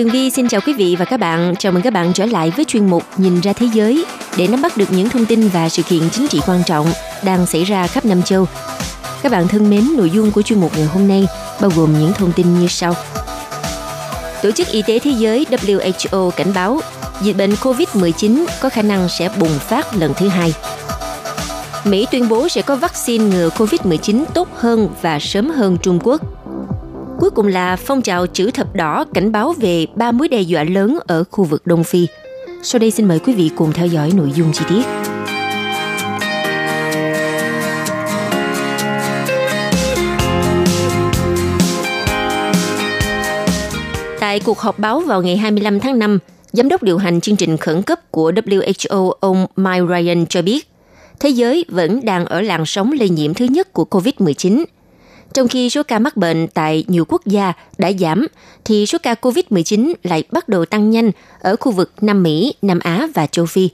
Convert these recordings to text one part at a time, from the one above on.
Tường Vi xin chào quý vị và các bạn. Chào mừng các bạn trở lại với chuyên mục Nhìn ra thế giới để nắm bắt được những thông tin và sự kiện chính trị quan trọng đang xảy ra khắp Nam châu. Các bạn thân mến, nội dung của chuyên mục ngày hôm nay bao gồm những thông tin như sau. Tổ chức Y tế Thế giới WHO cảnh báo dịch bệnh COVID-19 có khả năng sẽ bùng phát lần thứ hai. Mỹ tuyên bố sẽ có vaccine ngừa COVID-19 tốt hơn và sớm hơn Trung Quốc – Cuối cùng là phong trào chữ thập đỏ cảnh báo về ba mối đe dọa lớn ở khu vực Đông Phi. Sau đây xin mời quý vị cùng theo dõi nội dung chi tiết. Tại cuộc họp báo vào ngày 25 tháng 5, Giám đốc điều hành chương trình khẩn cấp của WHO ông Mike Ryan cho biết, thế giới vẫn đang ở làn sóng lây nhiễm thứ nhất của COVID-19 – trong khi số ca mắc bệnh tại nhiều quốc gia đã giảm, thì số ca COVID-19 lại bắt đầu tăng nhanh ở khu vực Nam Mỹ, Nam Á và châu Phi.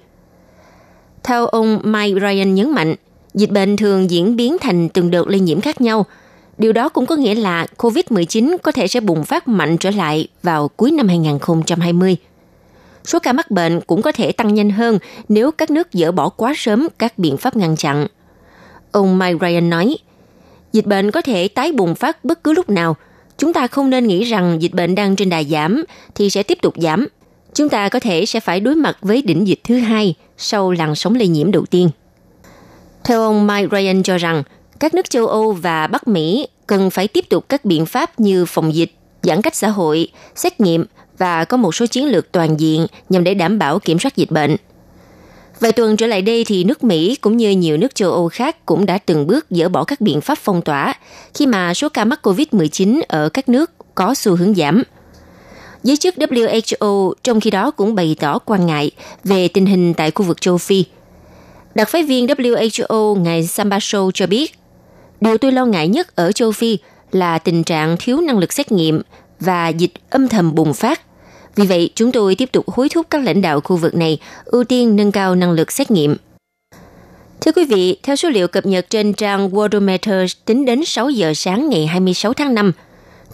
Theo ông Mike Ryan nhấn mạnh, dịch bệnh thường diễn biến thành từng đợt lây nhiễm khác nhau. Điều đó cũng có nghĩa là COVID-19 có thể sẽ bùng phát mạnh trở lại vào cuối năm 2020. Số ca mắc bệnh cũng có thể tăng nhanh hơn nếu các nước dỡ bỏ quá sớm các biện pháp ngăn chặn. Ông Mike Ryan nói, dịch bệnh có thể tái bùng phát bất cứ lúc nào. Chúng ta không nên nghĩ rằng dịch bệnh đang trên đà giảm thì sẽ tiếp tục giảm. Chúng ta có thể sẽ phải đối mặt với đỉnh dịch thứ hai sau làn sóng lây nhiễm đầu tiên. Theo ông Mike Ryan cho rằng, các nước châu Âu và Bắc Mỹ cần phải tiếp tục các biện pháp như phòng dịch, giãn cách xã hội, xét nghiệm và có một số chiến lược toàn diện nhằm để đảm bảo kiểm soát dịch bệnh. Vài tuần trở lại đây thì nước Mỹ cũng như nhiều nước châu Âu khác cũng đã từng bước dỡ bỏ các biện pháp phong tỏa khi mà số ca mắc COVID-19 ở các nước có xu hướng giảm. Giới chức WHO trong khi đó cũng bày tỏ quan ngại về tình hình tại khu vực châu Phi. Đặc phái viên WHO ngài Sambaso cho biết, điều tôi lo ngại nhất ở châu Phi là tình trạng thiếu năng lực xét nghiệm và dịch âm thầm bùng phát vì vậy, chúng tôi tiếp tục hối thúc các lãnh đạo khu vực này ưu tiên nâng cao năng lực xét nghiệm. Thưa quý vị, theo số liệu cập nhật trên trang Worldometer tính đến 6 giờ sáng ngày 26 tháng 5,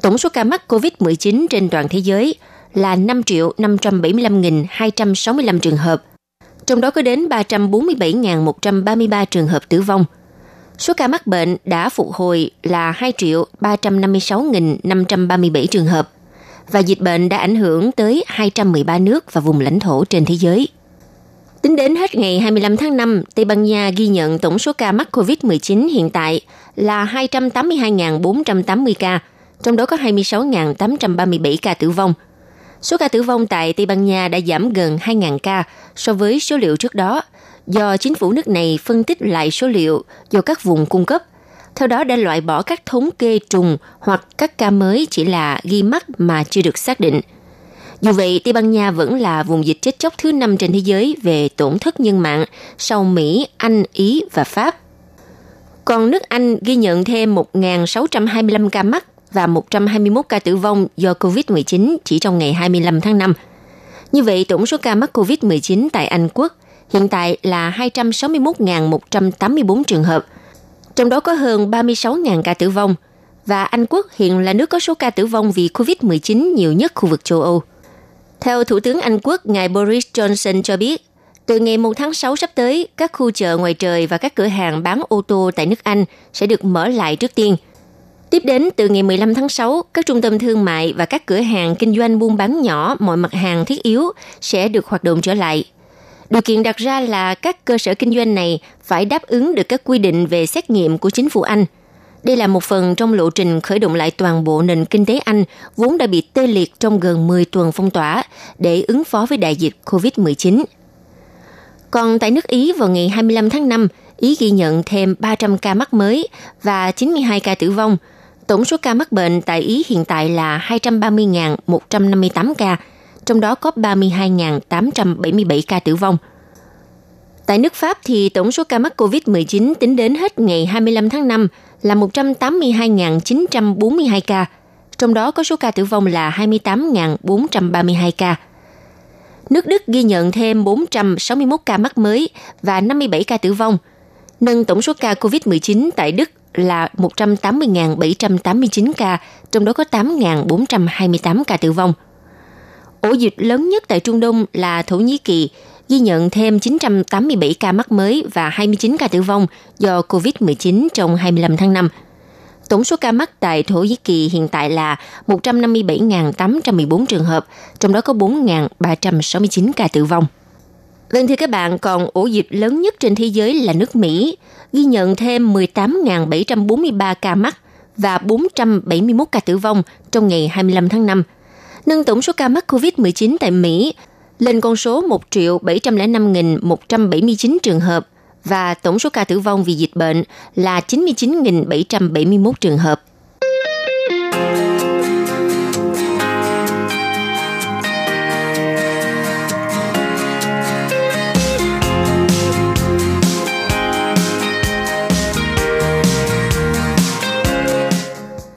tổng số ca mắc COVID-19 trên toàn thế giới là 5.575.265 trường hợp, trong đó có đến 347.133 trường hợp tử vong. Số ca mắc bệnh đã phục hồi là 2.356.537 trường hợp và dịch bệnh đã ảnh hưởng tới 213 nước và vùng lãnh thổ trên thế giới. Tính đến hết ngày 25 tháng 5, Tây Ban Nha ghi nhận tổng số ca mắc COVID-19 hiện tại là 282.480 ca, trong đó có 26.837 ca tử vong. Số ca tử vong tại Tây Ban Nha đã giảm gần 2.000 ca so với số liệu trước đó, do chính phủ nước này phân tích lại số liệu do các vùng cung cấp theo đó đã loại bỏ các thống kê trùng hoặc các ca mới chỉ là ghi mắc mà chưa được xác định. Dù vậy, Tây Ban Nha vẫn là vùng dịch chết chóc thứ năm trên thế giới về tổn thất nhân mạng sau Mỹ, Anh, Ý và Pháp. Còn nước Anh ghi nhận thêm 1.625 ca mắc và 121 ca tử vong do COVID-19 chỉ trong ngày 25 tháng 5. Như vậy, tổng số ca mắc COVID-19 tại Anh Quốc hiện tại là 261.184 trường hợp – trong đó có hơn 36.000 ca tử vong, và Anh Quốc hiện là nước có số ca tử vong vì COVID-19 nhiều nhất khu vực châu Âu. Theo Thủ tướng Anh Quốc, ngài Boris Johnson cho biết, từ ngày 1 tháng 6 sắp tới, các khu chợ ngoài trời và các cửa hàng bán ô tô tại nước Anh sẽ được mở lại trước tiên. Tiếp đến, từ ngày 15 tháng 6, các trung tâm thương mại và các cửa hàng kinh doanh buôn bán nhỏ mọi mặt hàng thiết yếu sẽ được hoạt động trở lại – Điều kiện đặt ra là các cơ sở kinh doanh này phải đáp ứng được các quy định về xét nghiệm của chính phủ Anh. Đây là một phần trong lộ trình khởi động lại toàn bộ nền kinh tế Anh vốn đã bị tê liệt trong gần 10 tuần phong tỏa để ứng phó với đại dịch COVID-19. Còn tại nước Ý vào ngày 25 tháng 5, Ý ghi nhận thêm 300 ca mắc mới và 92 ca tử vong, Tổng số ca mắc bệnh tại Ý hiện tại là 230.158 ca, trong đó có 32.877 ca tử vong. Tại nước Pháp thì tổng số ca mắc COVID-19 tính đến hết ngày 25 tháng 5 là 182.942 ca, trong đó có số ca tử vong là 28.432 ca. Nước Đức ghi nhận thêm 461 ca mắc mới và 57 ca tử vong, nâng tổng số ca COVID-19 tại Đức là 180.789 ca, trong đó có 8.428 ca tử vong. Ổ dịch lớn nhất tại Trung Đông là Thổ Nhĩ Kỳ, ghi nhận thêm 987 ca mắc mới và 29 ca tử vong do COVID-19 trong 25 tháng 5. Tổng số ca mắc tại Thổ Nhĩ Kỳ hiện tại là 157.814 trường hợp, trong đó có 4.369 ca tử vong. Vâng thưa các bạn, còn ổ dịch lớn nhất trên thế giới là nước Mỹ, ghi nhận thêm 18.743 ca mắc và 471 ca tử vong trong ngày 25 tháng 5, nâng tổng số ca mắc COVID-19 tại Mỹ lên con số 1 triệu 705.179 trường hợp và tổng số ca tử vong vì dịch bệnh là 99.771 trường hợp.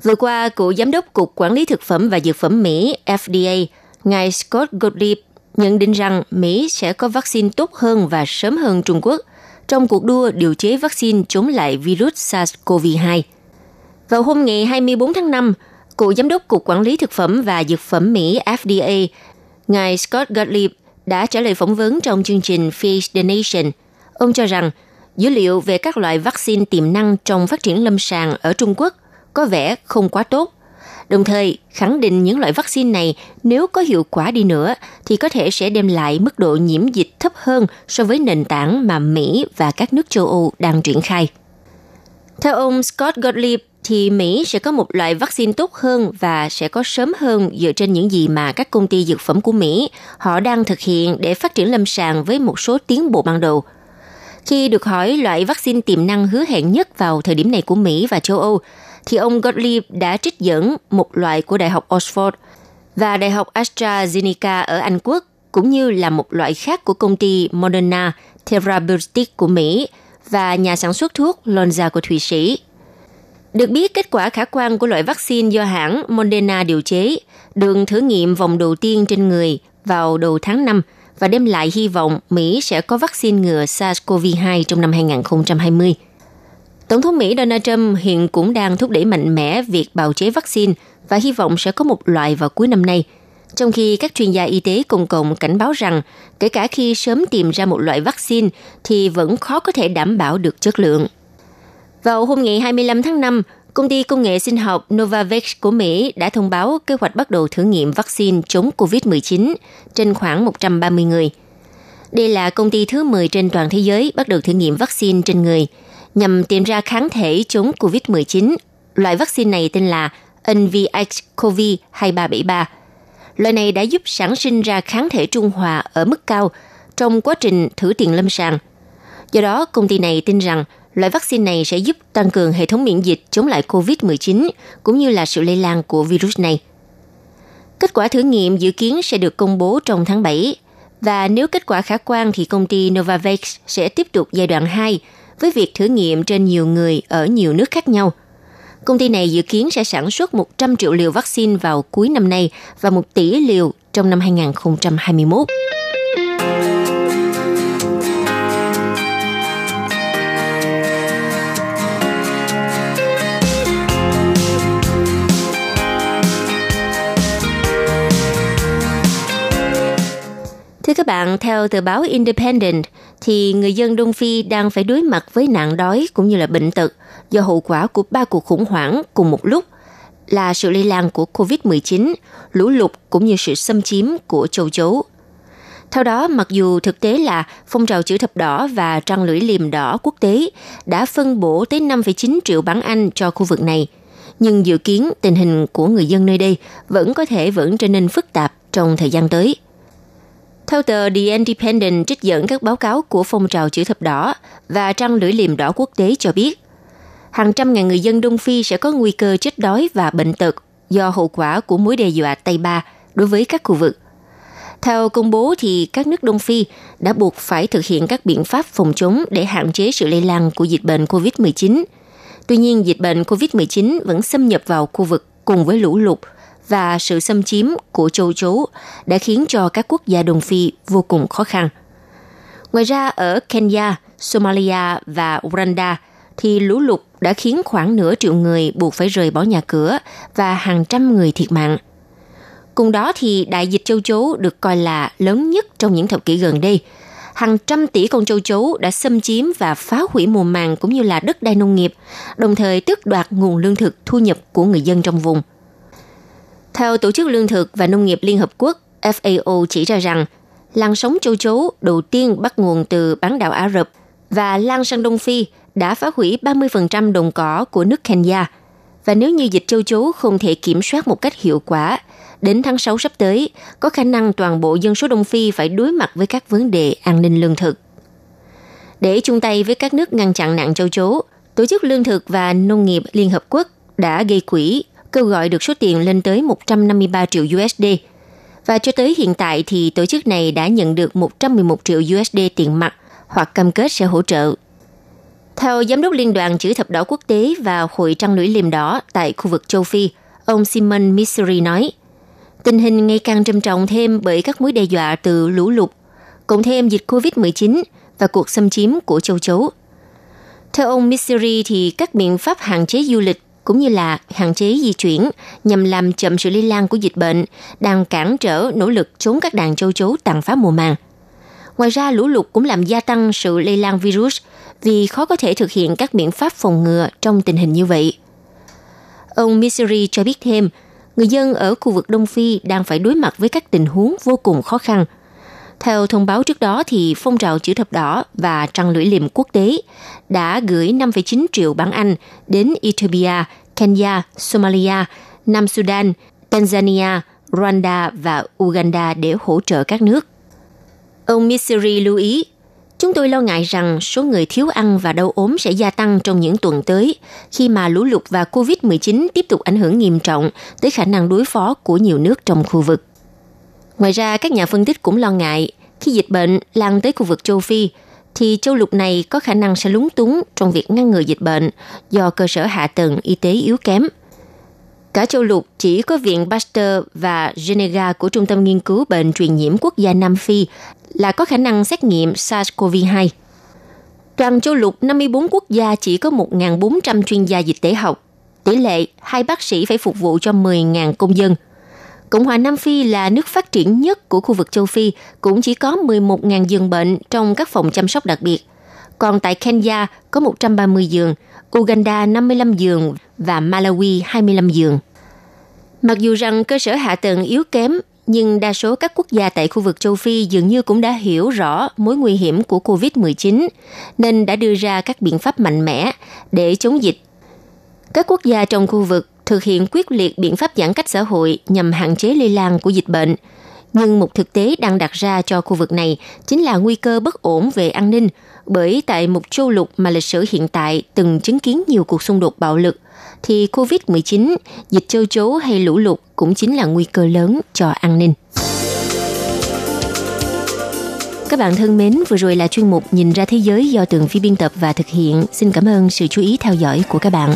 Vừa qua, cựu giám đốc Cục Quản lý Thực phẩm và Dược phẩm Mỹ FDA, ngài Scott Gottlieb nhận định rằng Mỹ sẽ có vaccine tốt hơn và sớm hơn Trung Quốc trong cuộc đua điều chế vaccine chống lại virus SARS-CoV-2. Vào hôm ngày 24 tháng 5, cựu giám đốc Cục Quản lý Thực phẩm và Dược phẩm Mỹ FDA, ngài Scott Gottlieb đã trả lời phỏng vấn trong chương trình Face the Nation. Ông cho rằng dữ liệu về các loại vaccine tiềm năng trong phát triển lâm sàng ở Trung Quốc có vẻ không quá tốt. Đồng thời, khẳng định những loại vaccine này nếu có hiệu quả đi nữa thì có thể sẽ đem lại mức độ nhiễm dịch thấp hơn so với nền tảng mà Mỹ và các nước châu Âu đang triển khai. Theo ông Scott Gottlieb, thì Mỹ sẽ có một loại vaccine tốt hơn và sẽ có sớm hơn dựa trên những gì mà các công ty dược phẩm của Mỹ họ đang thực hiện để phát triển lâm sàng với một số tiến bộ ban đầu. Khi được hỏi loại vaccine tiềm năng hứa hẹn nhất vào thời điểm này của Mỹ và châu Âu, thì ông Gottlieb đã trích dẫn một loại của Đại học Oxford và Đại học AstraZeneca ở Anh Quốc, cũng như là một loại khác của công ty Moderna Therapeutics của Mỹ và nhà sản xuất thuốc Lonza của Thụy Sĩ. Được biết, kết quả khả quan của loại vaccine do hãng Moderna điều chế được thử nghiệm vòng đầu tiên trên người vào đầu tháng 5 và đem lại hy vọng Mỹ sẽ có vaccine ngừa SARS-CoV-2 trong năm 2020. Tổng thống Mỹ Donald Trump hiện cũng đang thúc đẩy mạnh mẽ việc bào chế vaccine và hy vọng sẽ có một loại vào cuối năm nay. Trong khi các chuyên gia y tế công cộng cảnh báo rằng kể cả khi sớm tìm ra một loại vaccine thì vẫn khó có thể đảm bảo được chất lượng. Vào hôm ngày 25 tháng 5, công ty công nghệ sinh học Novavax của Mỹ đã thông báo kế hoạch bắt đầu thử nghiệm vaccine chống COVID-19 trên khoảng 130 người. Đây là công ty thứ 10 trên toàn thế giới bắt đầu thử nghiệm vaccine trên người – nhằm tìm ra kháng thể chống COVID-19. Loại vaccine này tên là NVX-CoV2373. Loại này đã giúp sản sinh ra kháng thể trung hòa ở mức cao trong quá trình thử tiền lâm sàng. Do đó, công ty này tin rằng loại vaccine này sẽ giúp tăng cường hệ thống miễn dịch chống lại COVID-19 cũng như là sự lây lan của virus này. Kết quả thử nghiệm dự kiến sẽ được công bố trong tháng 7 và nếu kết quả khả quan thì công ty Novavax sẽ tiếp tục giai đoạn 2 với việc thử nghiệm trên nhiều người ở nhiều nước khác nhau. Công ty này dự kiến sẽ sản xuất 100 triệu liều vaccine vào cuối năm nay và 1 tỷ liều trong năm 2021. Các bạn, theo tờ báo Independent, thì người dân Đông Phi đang phải đối mặt với nạn đói cũng như là bệnh tật do hậu quả của ba cuộc khủng hoảng cùng một lúc là sự lây lan của COVID-19, lũ lụt cũng như sự xâm chiếm của châu chấu. Theo đó, mặc dù thực tế là phong trào chữ thập đỏ và trăng lưỡi liềm đỏ quốc tế đã phân bổ tới 5,9 triệu bản Anh cho khu vực này, nhưng dự kiến tình hình của người dân nơi đây vẫn có thể vẫn trở nên phức tạp trong thời gian tới. Theo tờ The Independent trích dẫn các báo cáo của phong trào chữ thập đỏ và trăng lưỡi liềm đỏ quốc tế cho biết, hàng trăm ngàn người dân Đông Phi sẽ có nguy cơ chết đói và bệnh tật do hậu quả của mối đe dọa Tây Ba đối với các khu vực. Theo công bố thì các nước Đông Phi đã buộc phải thực hiện các biện pháp phòng chống để hạn chế sự lây lan của dịch bệnh COVID-19. Tuy nhiên, dịch bệnh COVID-19 vẫn xâm nhập vào khu vực cùng với lũ lụt và sự xâm chiếm của châu chấu đã khiến cho các quốc gia đồng Phi vô cùng khó khăn. Ngoài ra, ở Kenya, Somalia và Uganda thì lũ lụt đã khiến khoảng nửa triệu người buộc phải rời bỏ nhà cửa và hàng trăm người thiệt mạng. Cùng đó thì đại dịch châu chấu được coi là lớn nhất trong những thập kỷ gần đây. Hàng trăm tỷ con châu chấu đã xâm chiếm và phá hủy mùa màng cũng như là đất đai nông nghiệp, đồng thời tước đoạt nguồn lương thực thu nhập của người dân trong vùng. Theo Tổ chức Lương thực và Nông nghiệp Liên Hợp Quốc, FAO chỉ ra rằng làn sóng châu chấu đầu tiên bắt nguồn từ bán đảo Ả Rập và lan sang Đông Phi đã phá hủy 30% đồng cỏ của nước Kenya. Và nếu như dịch châu chấu không thể kiểm soát một cách hiệu quả, đến tháng 6 sắp tới, có khả năng toàn bộ dân số Đông Phi phải đối mặt với các vấn đề an ninh lương thực. Để chung tay với các nước ngăn chặn nạn châu chấu, Tổ chức Lương thực và Nông nghiệp Liên Hợp Quốc đã gây quỹ kêu gọi được số tiền lên tới 153 triệu USD. Và cho tới hiện tại thì tổ chức này đã nhận được 111 triệu USD tiền mặt hoặc cam kết sẽ hỗ trợ. Theo Giám đốc Liên đoàn Chữ thập đỏ quốc tế và Hội trăng lưỡi liềm đỏ tại khu vực châu Phi, ông Simon Missouri nói, tình hình ngày càng trầm trọng thêm bởi các mối đe dọa từ lũ lụt, cộng thêm dịch COVID-19 và cuộc xâm chiếm của châu chấu. Theo ông Missouri thì các biện pháp hạn chế du lịch cũng như là hạn chế di chuyển nhằm làm chậm sự lây lan của dịch bệnh đang cản trở nỗ lực chống các đàn châu chấu tàn phá mùa màng. Ngoài ra, lũ lụt cũng làm gia tăng sự lây lan virus vì khó có thể thực hiện các biện pháp phòng ngừa trong tình hình như vậy. Ông Missouri cho biết thêm, người dân ở khu vực Đông Phi đang phải đối mặt với các tình huống vô cùng khó khăn. Theo thông báo trước đó thì phong trào chữ thập đỏ và trăng lưỡi liềm quốc tế đã gửi 5,9 triệu bản Anh đến Ethiopia, Kenya, Somalia, Nam Sudan, Tanzania, Rwanda và Uganda để hỗ trợ các nước. Ông Missouri lưu ý, chúng tôi lo ngại rằng số người thiếu ăn và đau ốm sẽ gia tăng trong những tuần tới khi mà lũ lụt và COVID-19 tiếp tục ảnh hưởng nghiêm trọng tới khả năng đối phó của nhiều nước trong khu vực. Ngoài ra, các nhà phân tích cũng lo ngại khi dịch bệnh lan tới khu vực châu Phi, thì châu lục này có khả năng sẽ lúng túng trong việc ngăn ngừa dịch bệnh do cơ sở hạ tầng y tế yếu kém. Cả châu lục chỉ có viện Pasteur và Genega của Trung tâm Nghiên cứu Bệnh truyền nhiễm quốc gia Nam Phi là có khả năng xét nghiệm SARS-CoV-2. Toàn châu lục 54 quốc gia chỉ có 1.400 chuyên gia dịch tễ học. Tỷ lệ hai bác sĩ phải phục vụ cho 10.000 công dân. Cộng hòa Nam Phi là nước phát triển nhất của khu vực châu Phi, cũng chỉ có 11.000 giường bệnh trong các phòng chăm sóc đặc biệt. Còn tại Kenya có 130 giường, Uganda 55 giường và Malawi 25 giường. Mặc dù rằng cơ sở hạ tầng yếu kém, nhưng đa số các quốc gia tại khu vực châu Phi dường như cũng đã hiểu rõ mối nguy hiểm của COVID-19, nên đã đưa ra các biện pháp mạnh mẽ để chống dịch. Các quốc gia trong khu vực thực hiện quyết liệt biện pháp giãn cách xã hội nhằm hạn chế lây lan của dịch bệnh. Nhưng một thực tế đang đặt ra cho khu vực này chính là nguy cơ bất ổn về an ninh, bởi tại một châu lục mà lịch sử hiện tại từng chứng kiến nhiều cuộc xung đột bạo lực, thì COVID-19, dịch châu chấu hay lũ lụt cũng chính là nguy cơ lớn cho an ninh. Các bạn thân mến, vừa rồi là chuyên mục Nhìn ra thế giới do tường phi biên tập và thực hiện. Xin cảm ơn sự chú ý theo dõi của các bạn.